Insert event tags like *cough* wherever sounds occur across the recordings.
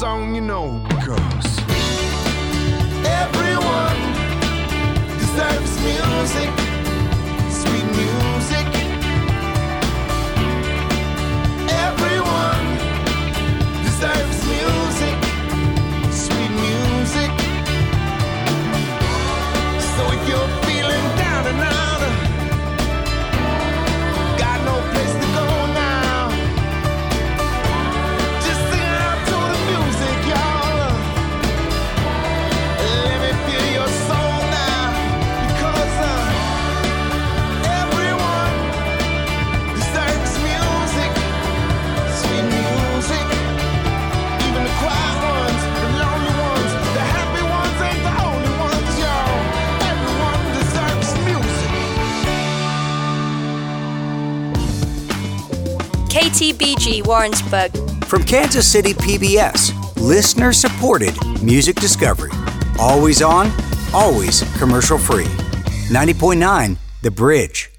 song you know because everyone deserves music, KTBG Warrensburg. From Kansas City PBS, listener supported music discovery. Always on, always commercial free. 90.9 The Bridge.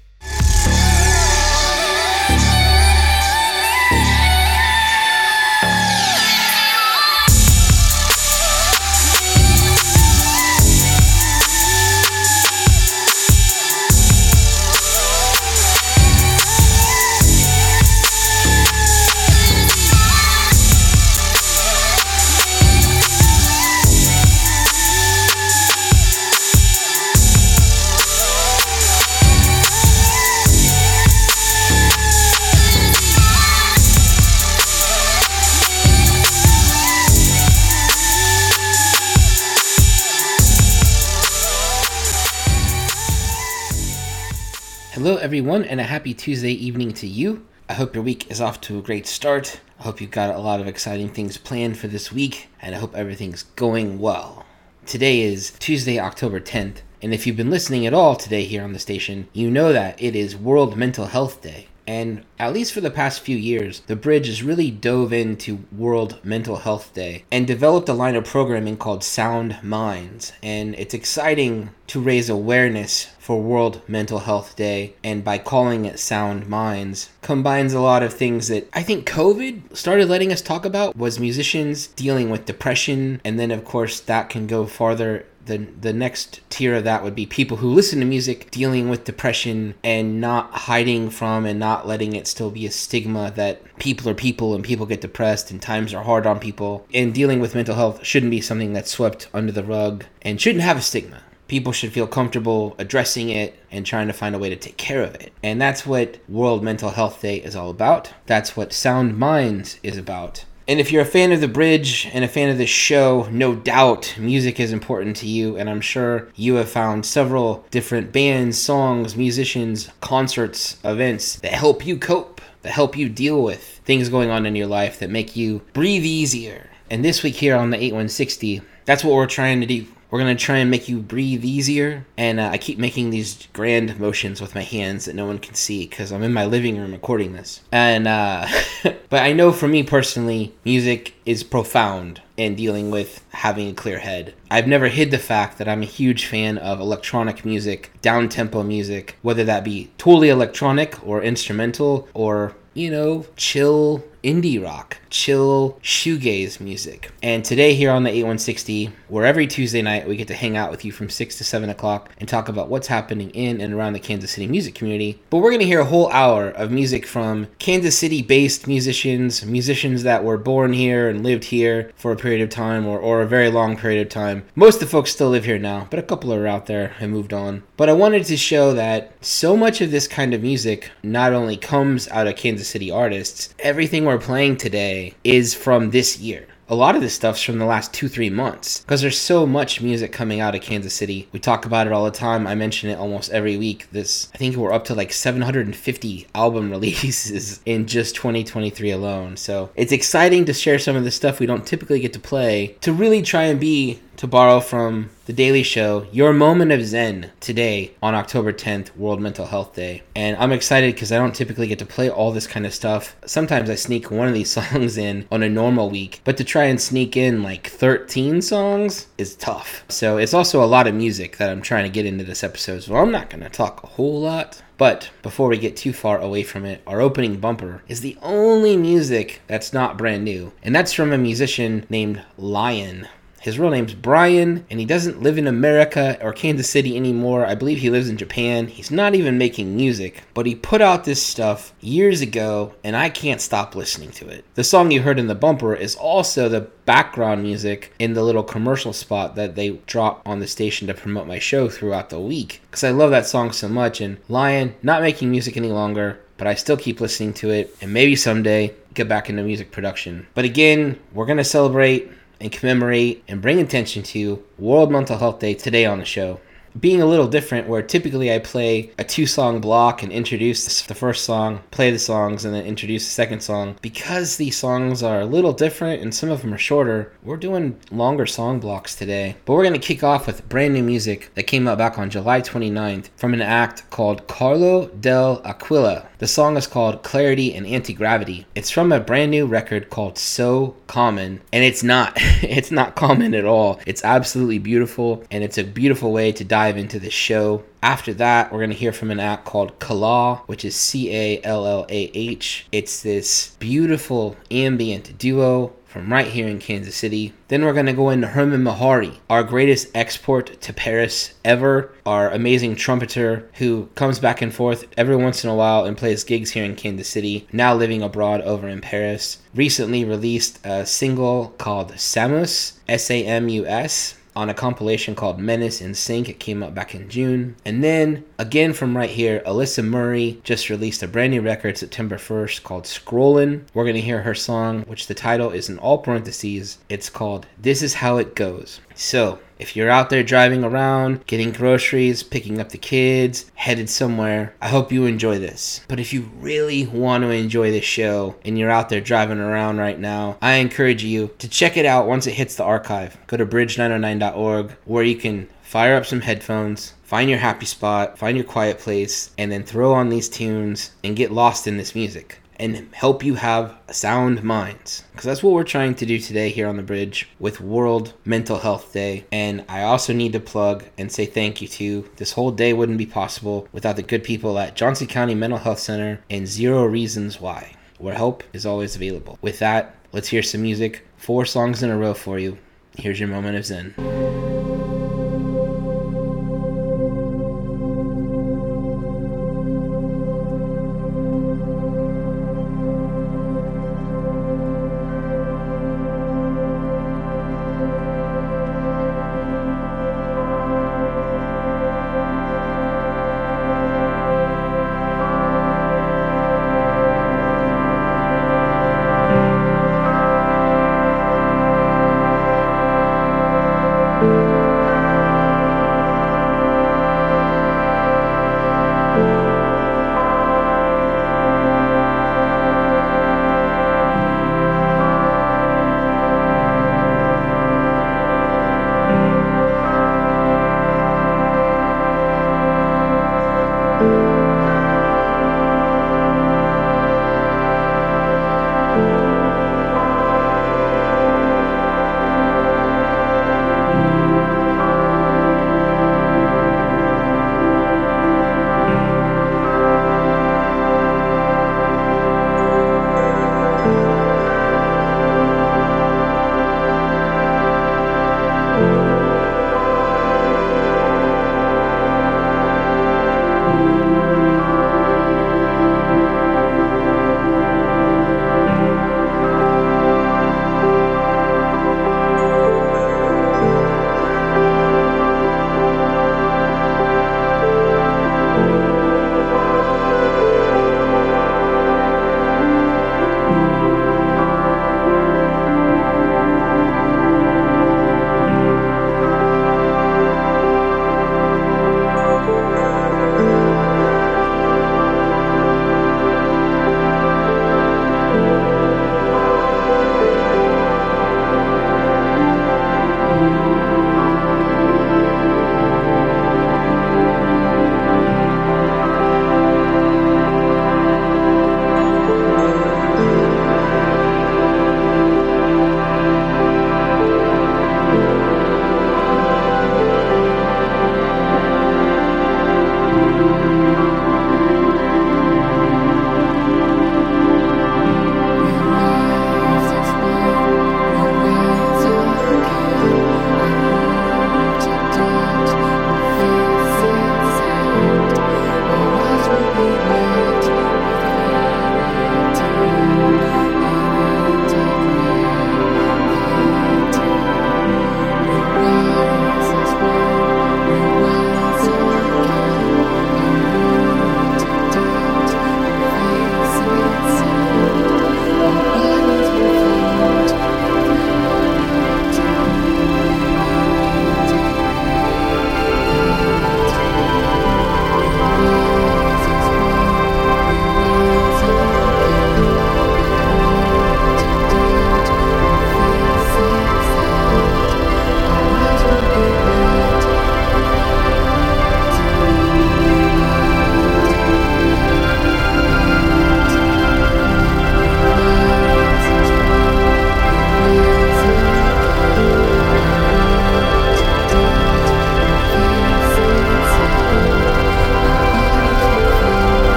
Hello, everyone, and a happy Tuesday evening to you. I hope your week is off to a great start. I hope you've got a lot of exciting things planned for this week, and I hope everything's going well. Today is Tuesday, October 10th, and if you've been listening at all today here on the station, you know that it is World Mental Health Day. And at least for the past few years, the bridge has really dove into World Mental Health Day and developed a line of programming called Sound Minds. And it's exciting to raise awareness for World Mental Health Day, and by calling it Sound Minds, combines a lot of things that I think COVID started letting us talk about was musicians dealing with depression, and then of course that can go farther the the next tier of that would be people who listen to music dealing with depression and not hiding from and not letting it still be a stigma that people are people and people get depressed and times are hard on people and dealing with mental health shouldn't be something that's swept under the rug and shouldn't have a stigma people should feel comfortable addressing it and trying to find a way to take care of it. And that's what World Mental Health Day is all about. That's what Sound Minds is about. And if you're a fan of The Bridge and a fan of this show, no doubt music is important to you. And I'm sure you have found several different bands, songs, musicians, concerts, events that help you cope, that help you deal with things going on in your life, that make you breathe easier. And this week here on the 8160, that's what we're trying to do. We're gonna try and make you breathe easier. And uh, I keep making these grand motions with my hands that no one can see because I'm in my living room recording this. And uh, *laughs* but I know for me personally, music is profound in dealing with having a clear head. I've never hid the fact that I'm a huge fan of electronic music, down tempo music, whether that be totally electronic or instrumental or you know, chill indie rock, chill shoegaze music. And today here on the 8160, where every Tuesday night we get to hang out with you from 6 to 7 o'clock and talk about what's happening in and around the Kansas City music community. But we're going to hear a whole hour of music from Kansas City based musicians, musicians that were born here and lived here for a period of time or, or a very long period of time. Most of the folks still live here now, but a couple are out there and moved on. But I wanted to show that so much of this kind of music not only comes out of Kansas City artists, everything we're playing today is from this year. A lot of this stuff's from the last two, three months because there's so much music coming out of Kansas City. We talk about it all the time. I mention it almost every week. This, I think we're up to like 750 album *laughs* releases in just 2023 alone. So it's exciting to share some of the stuff we don't typically get to play to really try and be to borrow from The Daily Show, your moment of zen today on October 10th, World Mental Health Day. And I'm excited because I don't typically get to play all this kind of stuff. Sometimes I sneak one of these *laughs* songs in on a normal week, but to try and sneak in like 13 songs is tough. So it's also a lot of music that I'm trying to get into this episode. So I'm not going to talk a whole lot. But before we get too far away from it, our opening bumper is the only music that's not brand new. And that's from a musician named Lion. His real name's Brian, and he doesn't live in America or Kansas City anymore. I believe he lives in Japan. He's not even making music, but he put out this stuff years ago, and I can't stop listening to it. The song you heard in the bumper is also the background music in the little commercial spot that they drop on the station to promote my show throughout the week. Because I love that song so much, and Lion, not making music any longer, but I still keep listening to it, and maybe someday get back into music production. But again, we're going to celebrate and commemorate and bring attention to World Mental Health Day today on the show. Being a little different, where typically I play a two song block and introduce the first song, play the songs, and then introduce the second song. Because these songs are a little different and some of them are shorter, we're doing longer song blocks today. But we're going to kick off with brand new music that came out back on July 29th from an act called Carlo dell'Aquila. The song is called Clarity and Anti Gravity. It's from a brand new record called So Common, and it's not. *laughs* it's not common at all. It's absolutely beautiful, and it's a beautiful way to dive into the show. After that, we're going to hear from an act called Callah, which is C A L L A H. It's this beautiful ambient duo from right here in Kansas City. Then we're going to go into Hermon Mehari, our greatest export to Paris ever, our amazing trumpeter who comes back and forth every once in a while and plays gigs here in Kansas City, now living abroad over in Paris. Recently released a single called Samus, S A M U S on a compilation called Menace in Sync. It came out back in June. And then, again from right here, Alyssa Murray just released a brand new record September 1st called Scrollin'. We're going to hear her song, which the title is in all parentheses. It's called This Is How It Goes. So, if you're out there driving around, getting groceries, picking up the kids, headed somewhere, I hope you enjoy this. But if you really want to enjoy this show and you're out there driving around right now, I encourage you to check it out once it hits the archive. Go to bridge909.org where you can fire up some headphones, find your happy spot, find your quiet place, and then throw on these tunes and get lost in this music and help you have sound minds. Because that's what we're trying to do today here on the bridge with World Mental Health Day. And I also need to plug and say thank you to this whole day wouldn't be possible without the good people at Johnson County Mental Health Center and Zero Reasons Why, where help is always available. With that, let's hear some music. Four songs in a row for you. Here's your moment of Zen.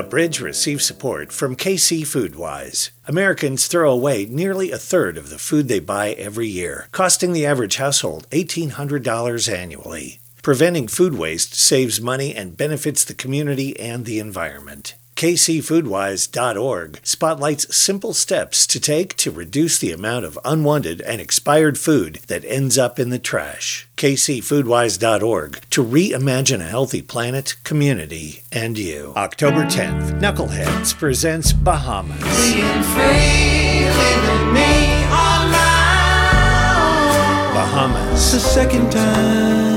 The bridge receives support from KC Foodwise. Americans throw away nearly a third of the food they buy every year, costing the average household $1,800 annually. Preventing food waste saves money and benefits the community and the environment. KCFoodwise.org spotlights simple steps to take to reduce the amount of unwanted and expired food that ends up in the trash. KCFoodwise.org to reimagine a healthy planet, community, and you. October 10th, Knuckleheads presents Bahamas. Bahamas. The second time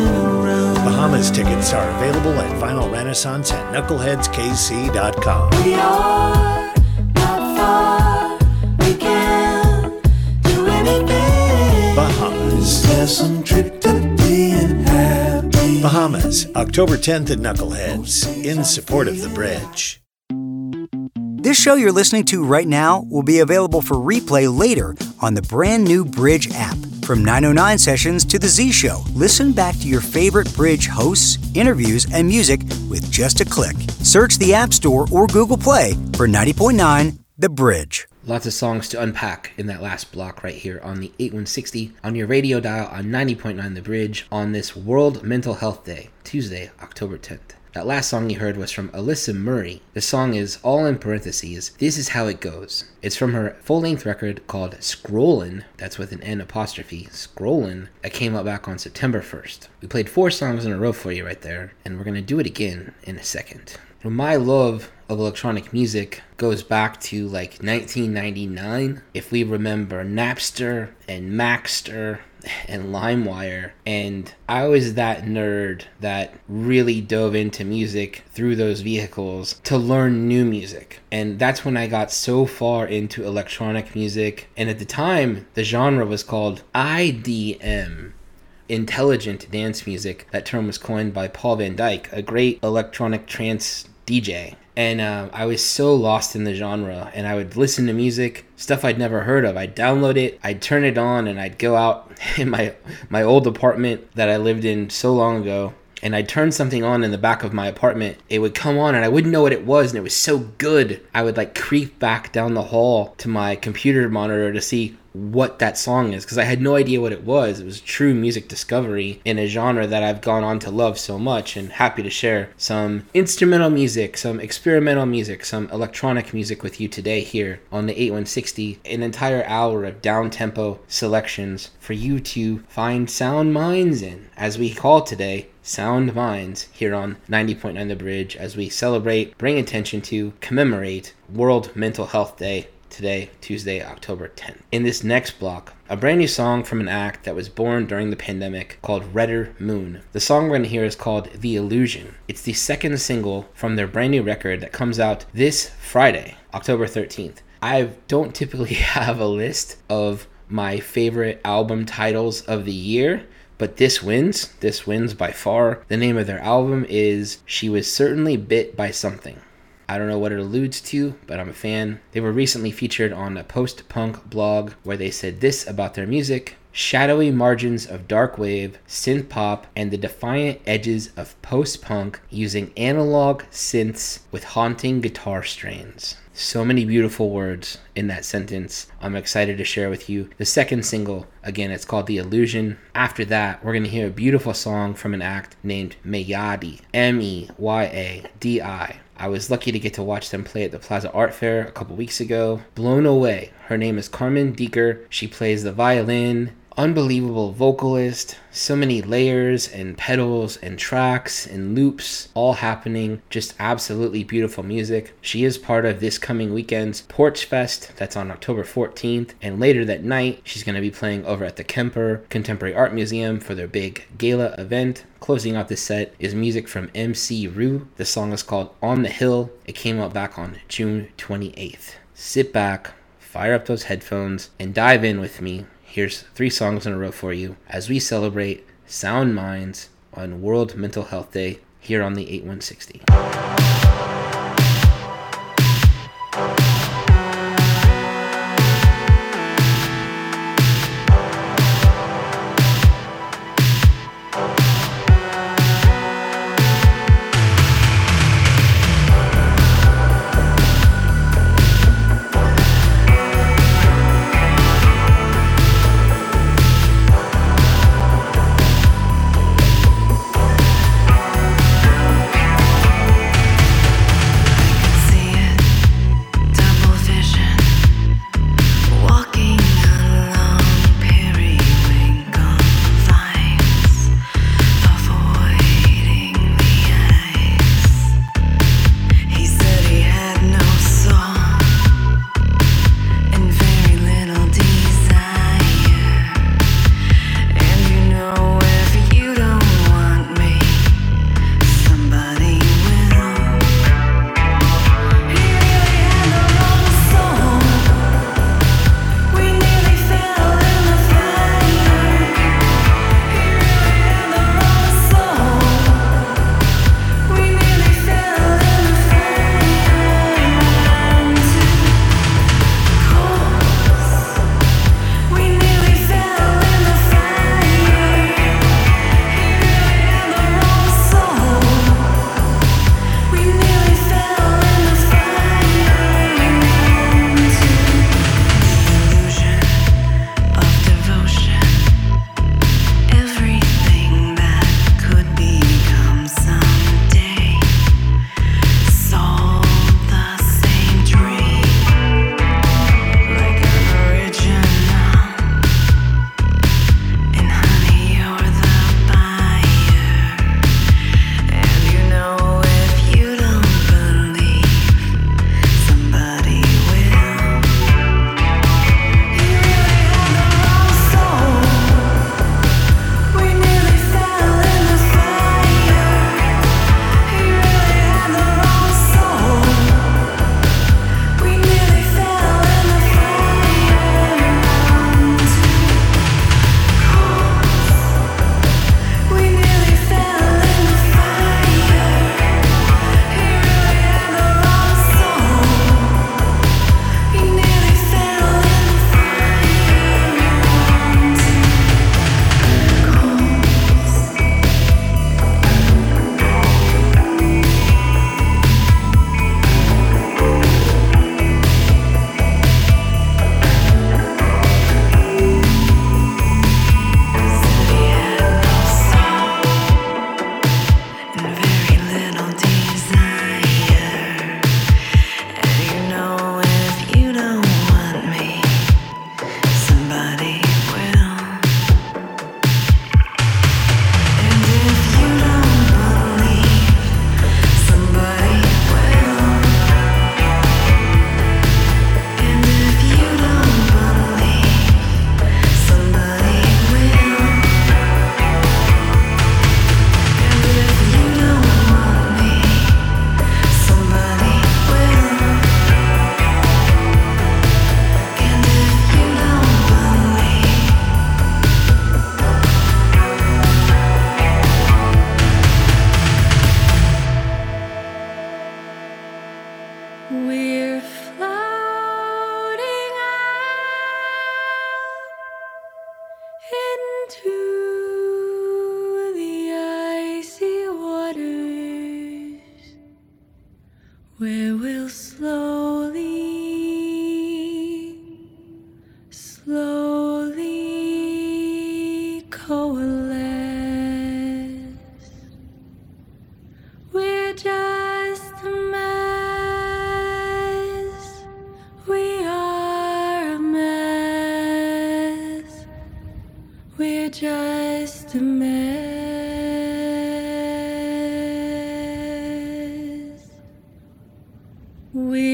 Bahamas tickets are available at Vinyl Renaissance and knuckleheadskc.com. We are not far. We can do anything. Bahamas. There's some trick to being happy. Bahamas, October 10th at Knuckleheads, in support of the bridge. This show you're listening to right now will be available for replay later on the brand new Bridge app. From 909 sessions to The Z Show, listen back to your favorite Bridge hosts, interviews, and music with just a click. Search the App Store or Google Play for 90.9 The Bridge. Lots of songs to unpack in that last block right here on the 8160 on your radio dial on 90.9 The Bridge on this World Mental Health Day, Tuesday, October 10th. That last song you heard was from Alyssa Murray. The song is all in parentheses. This is how it goes. It's from her full-length record called Scrollin'. That's with an N apostrophe. Scrollin'. That came out back on September 1st. We played four songs in a row for you right there, and we're gonna do it again in a second. My love of electronic music goes back to like 1999. If we remember Napster and Maxter and LimeWire, and I was that nerd that really dove into music through those vehicles to learn new music. And that's when I got so far into electronic music. And at the time, the genre was called IDM intelligent dance music. That term was coined by Paul van Dyk, a great electronic trance DJ. And uh, I was so lost in the genre, and I would listen to music, stuff I'd never heard of. I'd download it, I'd turn it on, and I'd go out *laughs* in my my old apartment that I lived in so long ago, and I'd turn something on in the back of my apartment. It would come on, and I wouldn't know what it was, and it was so good. I would like creep back down the hall to my computer monitor to see what that song is because I had no idea what it was. It was true music discovery in a genre that I've gone on to love so much and happy to share some instrumental music, some experimental music, some electronic music with you today here on the 8160. An entire hour of down tempo selections for you to find sound minds in, as we call today. Sound Minds here on 90.9 The Bridge as we celebrate, bring attention to, commemorate World Mental Health Day today, Tuesday, October 10th. In this next block, a brand new song from an act that was born during the pandemic called Redder Moon. The song we're going to hear is called The Illusion. It's the second single from their brand new record that comes out this Friday, October 13th. I don't typically *laughs* have a list of my favorite album titles of the year, but this wins. This wins by far. The name of their album is She Was Certainly Bit by Something. I don't know what it alludes to, but I'm a fan. They were recently featured on a post punk blog where they said this about their music shadowy margins of dark wave, synth pop, and the defiant edges of post punk using analog synths with haunting guitar strains. So many beautiful words in that sentence. I'm excited to share with you the second single. Again, it's called The Illusion. After that, we're going to hear a beautiful song from an act named Meyadi. M E Y A D I. I was lucky to get to watch them play at the Plaza Art Fair a couple weeks ago. Blown away. Her name is Carmen Deeker. She plays the violin unbelievable vocalist, so many layers and pedals and tracks and loops all happening. Just absolutely beautiful music. She is part of this coming weekend's Porch Fest that's on October 14th. And later that night, she's going to be playing over at the Kemper Contemporary Art Museum for their big gala event. Closing out the set is music from MC Rue. The song is called On the Hill. It came out back on June 28th. Sit back, fire up those headphones, and dive in with me. Here's three songs in a row for you as we celebrate Sound Minds on World Mental Health Day here on the 8160. We're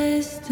just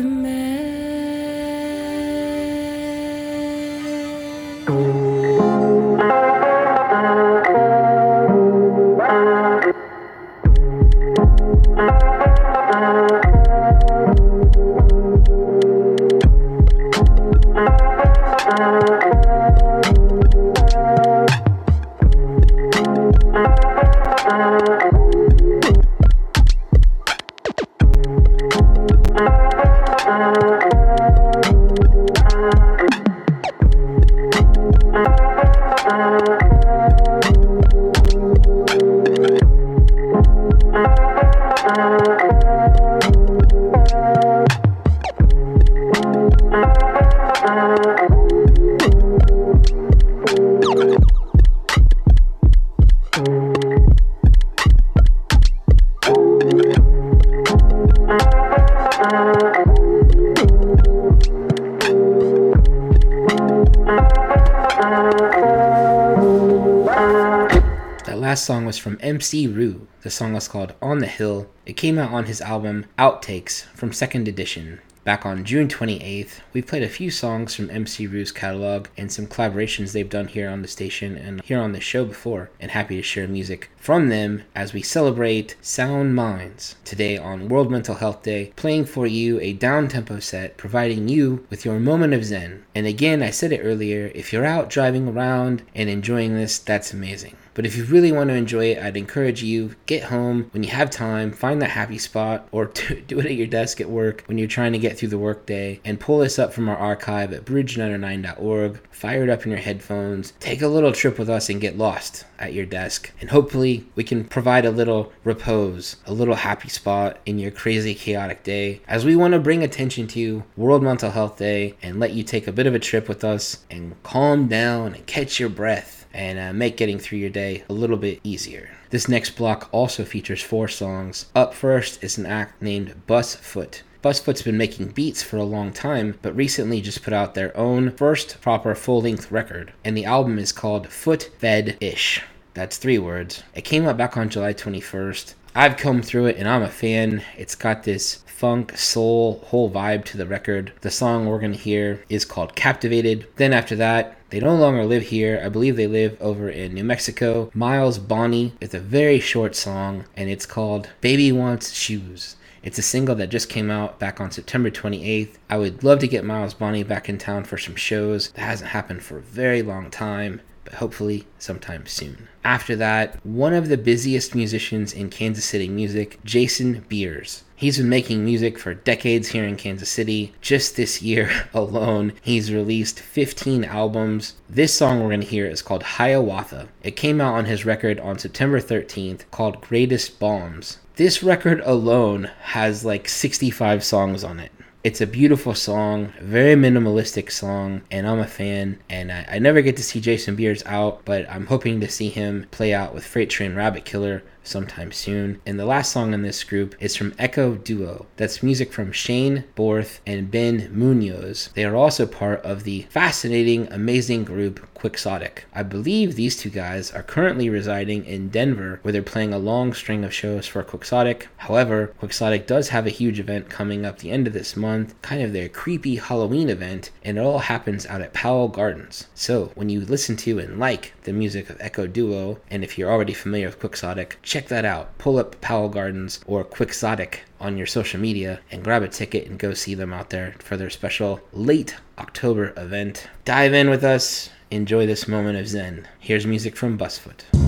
from MC Rue. The song was called On the Hill. It came out on his album Outtakes from Second Edition. Back on June 28th, we played a few songs from MC Rue's catalog and some collaborations they've done here on the station and here on the show before, and happy to share music from them as we celebrate Sound Minds. Today on World Mental Health Day, playing for you a down tempo set, providing you with your moment of zen. And again, I said it earlier if you're out driving around and enjoying this, that's amazing. But if you really want to enjoy it, I'd encourage you get home when you have time, find that happy spot, or *laughs* do it at your desk at work when you're trying to get through the workday, and pull this up from our archive at bridge909.org. Fire it up in your headphones. Take a little trip with us and get lost at your desk. And hopefully, we can provide a little repose, a little happy spot in your crazy, chaotic day, as we want to bring attention to World Mental Health Day and let you take a bit of a trip with us and calm down and catch your breath and uh, make getting through your day a little bit easier. This next block also features four songs. Up first is an act named Busfoot. Busfoot's been making beats for a long time, but recently just put out their own first proper full length record, and the album is called Foot Fed Ish. That's three words. It came out back on July 21st. I've come through it and I'm a fan. It's got this funk, soul, whole vibe to the record. The song we're going to hear is called Captivated. Then after that, they no longer live here. I believe they live over in New Mexico. Miles Bonny. It's a very short song and it's called Baby Wants Shoes. It's a single that just came out back on September 28th. I would love to get Miles Bonny back in town for some shows. That hasn't happened for a very long time but hopefully sometime soon. After that, one of the busiest musicians in Kansas City music, Jason Beers. He's been making music for decades here in Kansas City. Just this year *laughs* alone, he's released 15 albums. This song we're going to hear is called Hiawatha. It came out on his record on September 13th called Greatest Bombs. This record alone has like 65 songs on it. It's a beautiful song, very minimalistic song, and I'm a fan. And I, I never get to see Jason Beers out, but I'm hoping to see him play out with Freight Train Rabbit Killer sometime soon. And the last song in this group is from Ekho Duo. That's music from Shane Borth and Ben Munoz. They are also part of the fascinating, amazing group Quixotic. I believe these two guys are currently residing in Denver, where they're playing a long string of shows for Quixotic. However, Quixotic does have a huge event coming up the end of this month, kind of their creepy Halloween event, and it all happens out at Powell Gardens. So when you listen to and like the music of Ekho Duo, and if you're already familiar with Quixotic, check that out. Pull up Powell Gardens or Quixotic on your social media and grab a ticket and go see them out there for their special late October event. Dive in with us, enjoy this moment of Zen. Here's music from Busfoot.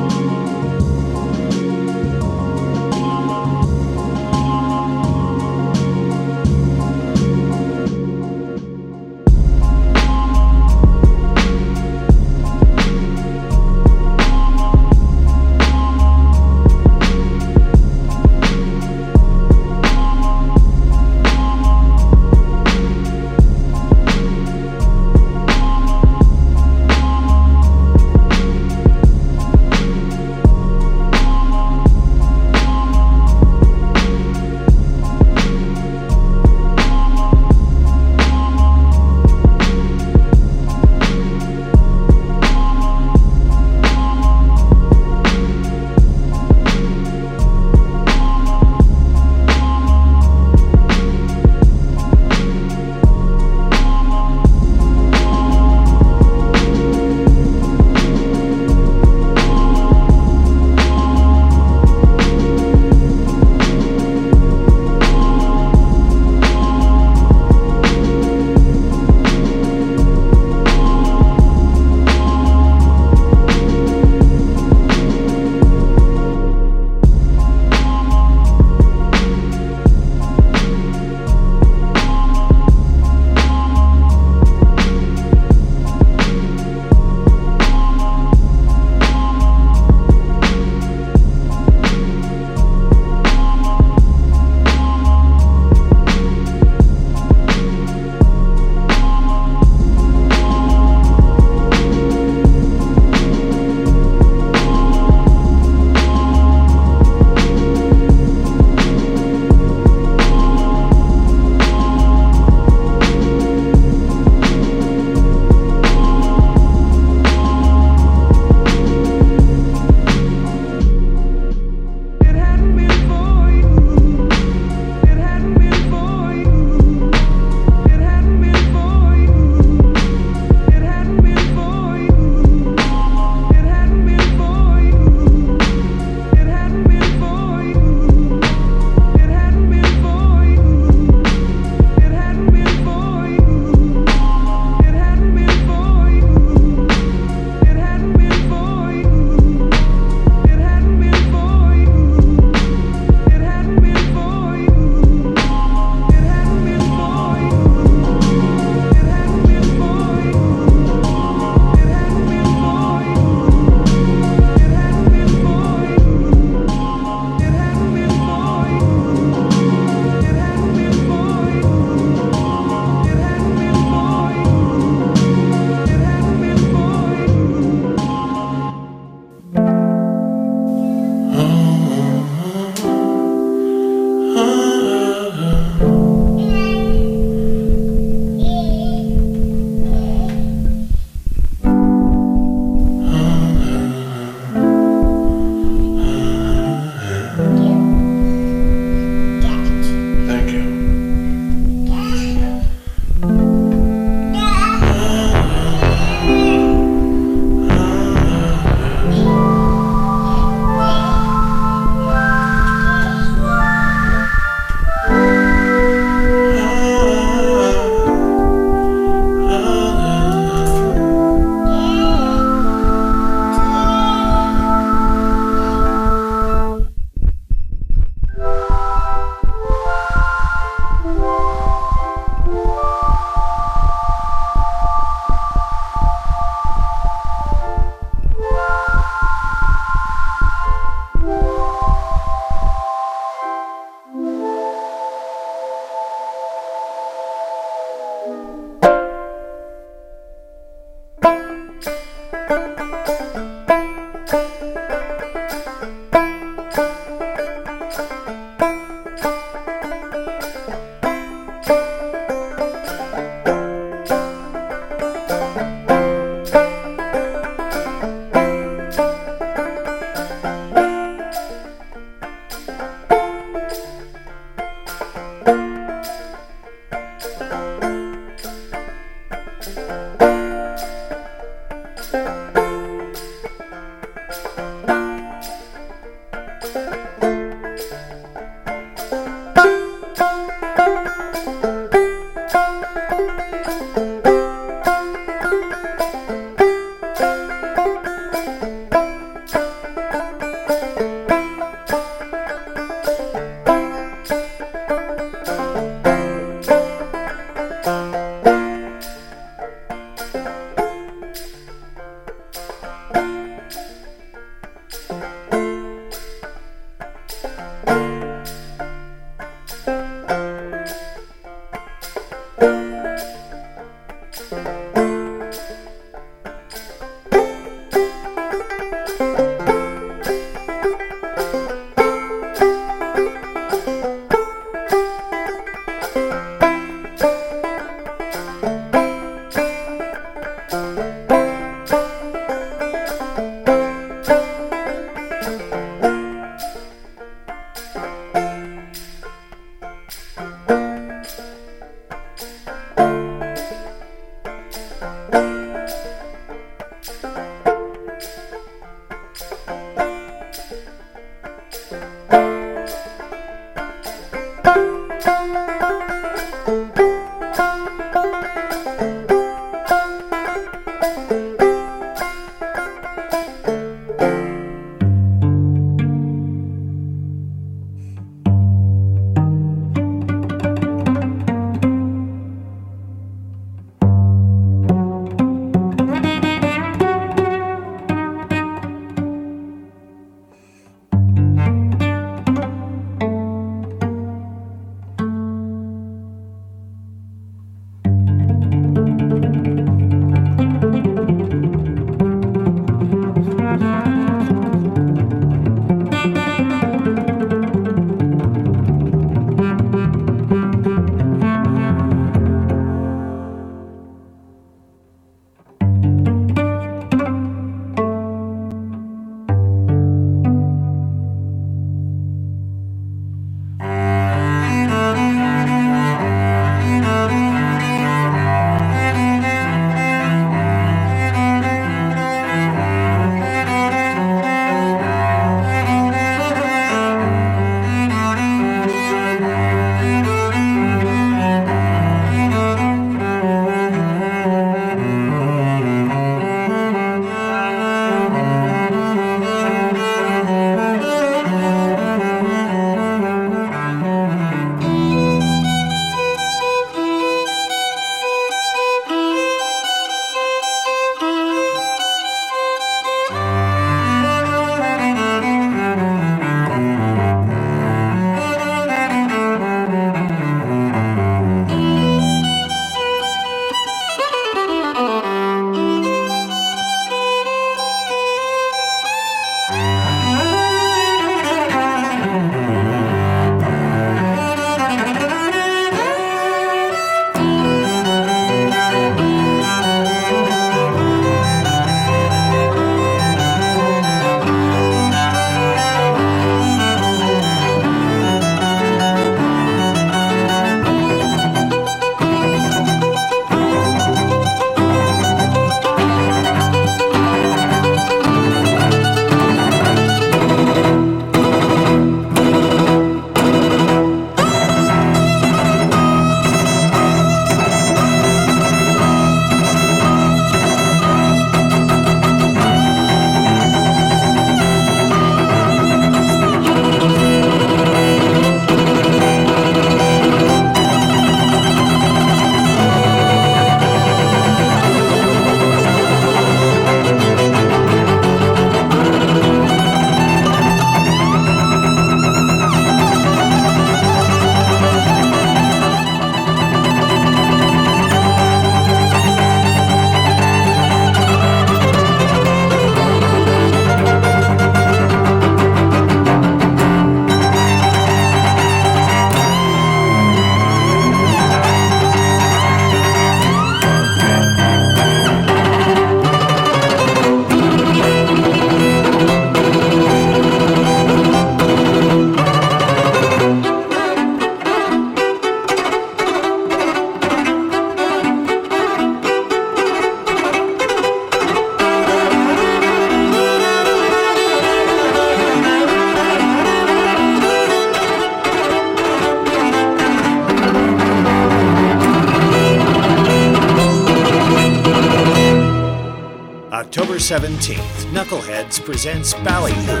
Presents Ballyhoo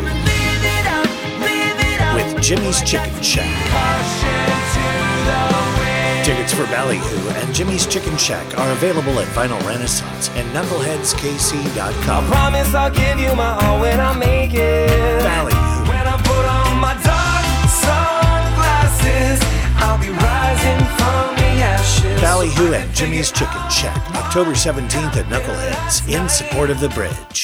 with Jimmy's Chicken Shack. Tickets for Ballyhoo and Jimmy's Chicken Shack are available at Vinyl Renaissance and KnuckleheadsKC.com. Promise I'll give you my all when I make it. Ballyhoo. When I put on my dark sunglasses, I'll be rising from the ashes. Ballyhoo and Jimmy's Chicken Shack, October 17th at Knuckleheads, in support of the bridge.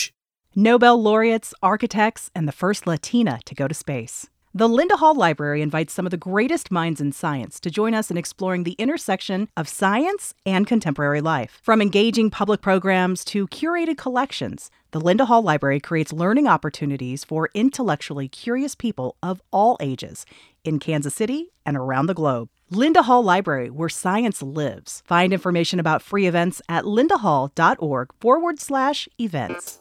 Nobel laureates, architects, and the first Latina to go to space. The Linda Hall Library invites some of the greatest minds in science to join us in exploring the intersection of science and contemporary life. From engaging public programs to curated collections, the Linda Hall Library creates learning opportunities for intellectually curious people of all ages in Kansas City and around the globe. Linda Hall Library, where science lives. Find information about free events at lindahall.org forward slash events.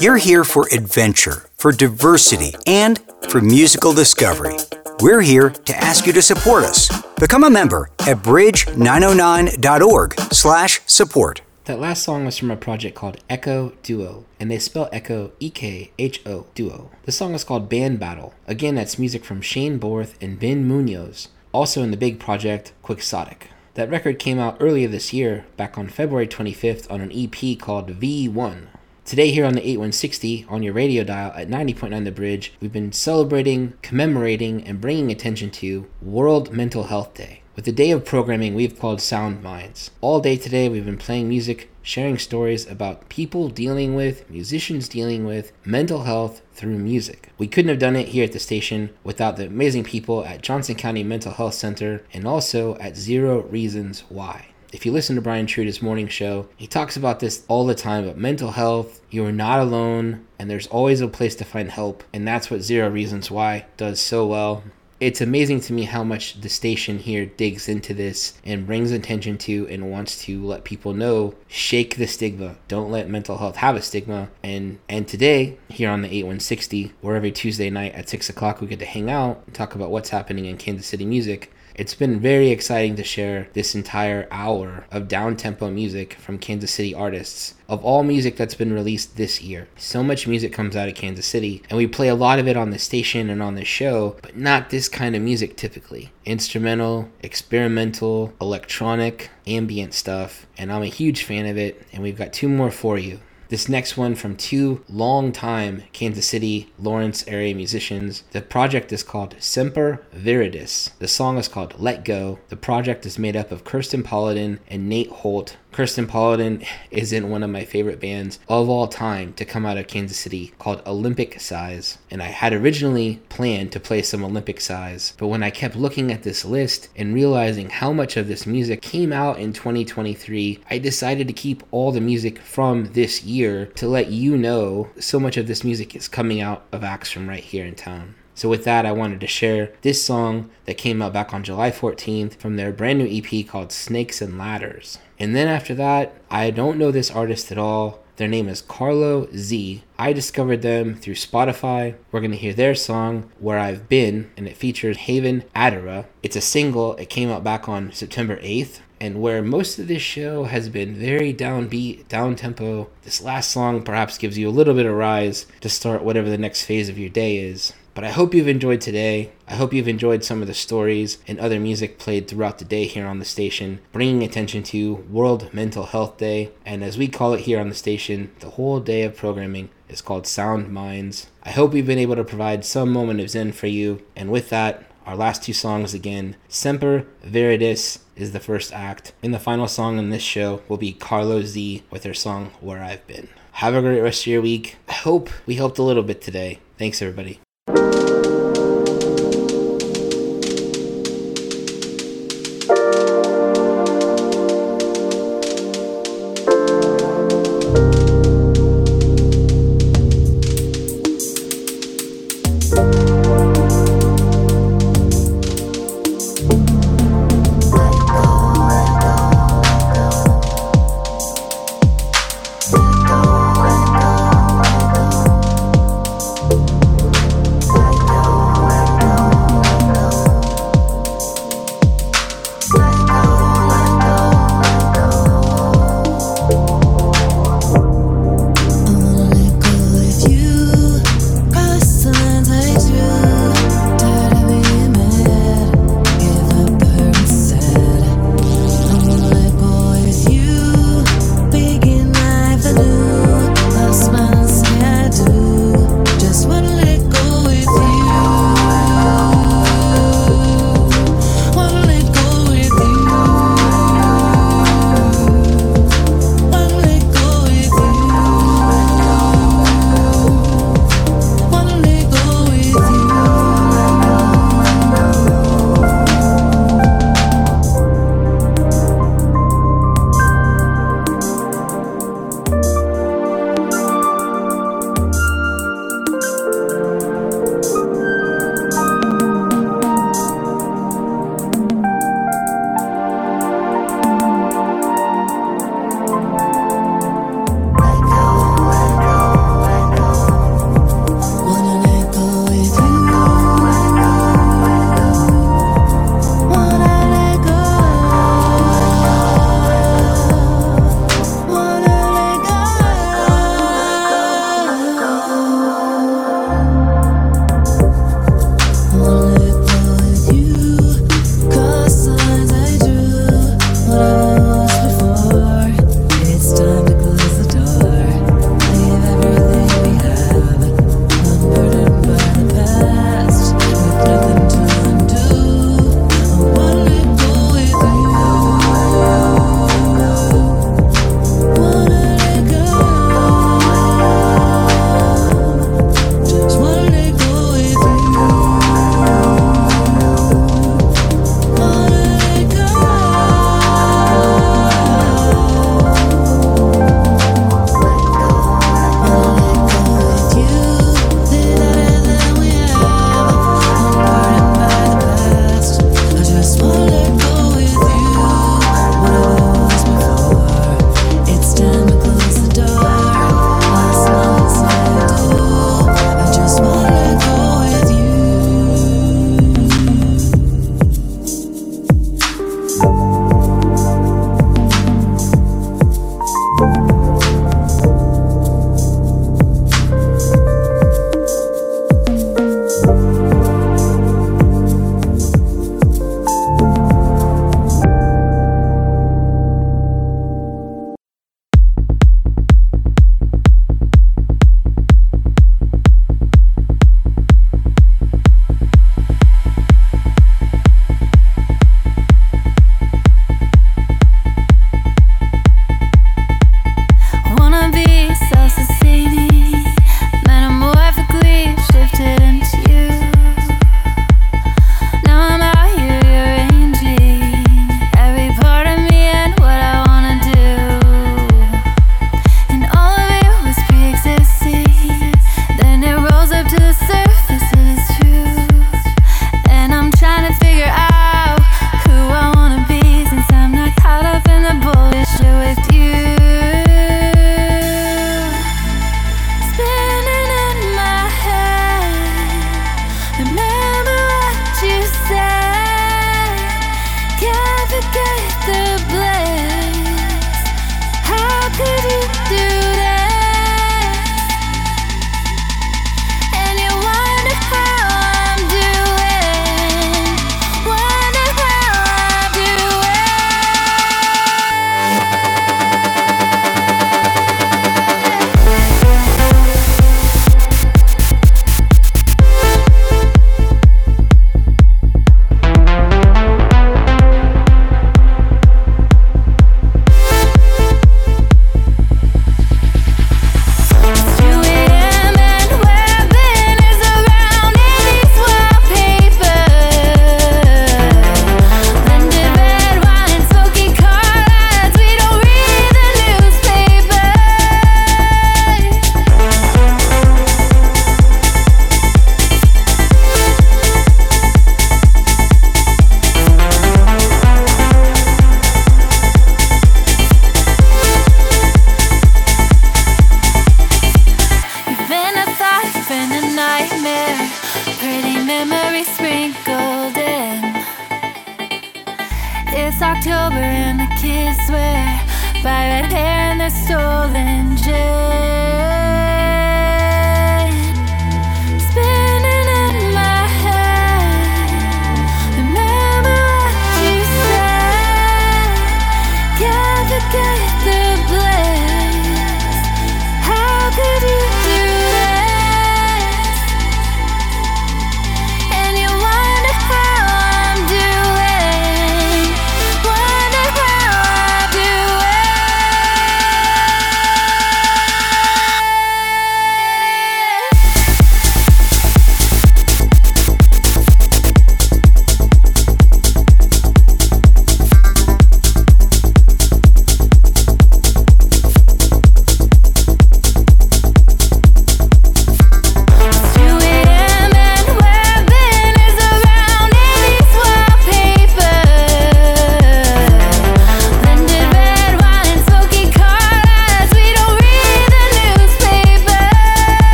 You're here for adventure, for diversity, and for musical discovery. We're here to ask you to support us. Become a member at bridge909.org slash support. That last song was from a project called Ekho Duo, and they spell Echo E K H O Duo. The song is called Band Battle. Again, that's music from Shane Borth and Ben Munoz, also in the big project Quixotic. That record came out earlier this year, back on February 25th, on an EP called V1. Today, here on the 8160 on your radio dial at 90.9 The Bridge, we've been celebrating, commemorating, and bringing attention to World Mental Health Day. With the day of programming we've called Sound Minds. All day today, we've been playing music, sharing stories about people dealing with, musicians dealing with mental health through music. We couldn't have done it here at the station without the amazing people at Johnson County Mental Health Center and also at Zero Reasons Why. If you listen to Brian Trude's morning show, he talks about this all the time about mental health. You are not alone, and there's always a place to find help. And that's what Zero Reasons Why does so well. It's amazing to me how much the station here digs into this and brings attention to and wants to let people know shake the stigma. Don't let mental health have a stigma. And and today, here on the 8160, where every Tuesday night at 6 o'clock we get to hang out and talk about what's happening in Kansas City music. It's been very exciting to share this entire hour of down tempo music from Kansas City artists, of all music that's been released this year. So much music comes out of Kansas City, and we play a lot of it on the station and on the show, but not this kind of music typically. Instrumental, experimental, electronic, ambient stuff, and I'm a huge fan of it, and we've got two more for you. This next one from two long-time Kansas City, Lawrence area musicians. The project is called Semper Viridis. The song is called Let Go. The project is made up of Kirsten Paladino and Nate Holt. Kirsten Paladino is in one of my favorite bands of all time to come out of Kansas City called Olympic Size. And I had originally planned to play some Olympic Size, but when I kept looking at this list and realizing how much of this music came out in 2023, I decided to keep all the music from this year to let you know so much of this music is coming out of acts from right here in town. So, with that, I wanted to share this song that came out back on July 14th from their brand new EP called Snakes and Ladders. And then after that, I don't know this artist at all. Their name is Carlo Z. I discovered them through Spotify. We're going to hear their song, Where I've Been, and it features Haven Adara. It's a single, it came out back on September 8th. And where most of this show has been very downbeat, down tempo, this last song perhaps gives you a little bit of rise to start whatever the next phase of your day is. But I hope you've enjoyed today. I hope you've enjoyed some of the stories and other music played throughout the day here on the station, bringing attention to World Mental Health Day. And as we call it here on the station, the whole day of programming is called Sound Minds. I hope we've been able to provide some moment of zen for you. And with that, our last two songs again Semper Viridis is the first act. And the final song in this show will be Carlo Z with their song Where I've Been. Have a great rest of your week. I hope we helped a little bit today. Thanks, everybody.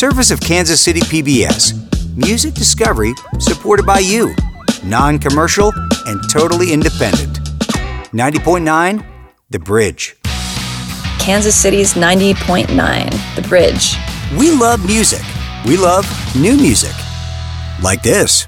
Service of Kansas City PBS. Music discovery supported by you. Non commercial and totally independent. 90.9 The Bridge. Kansas City's 90.9, The Bridge. We love music. We love new music. Like this.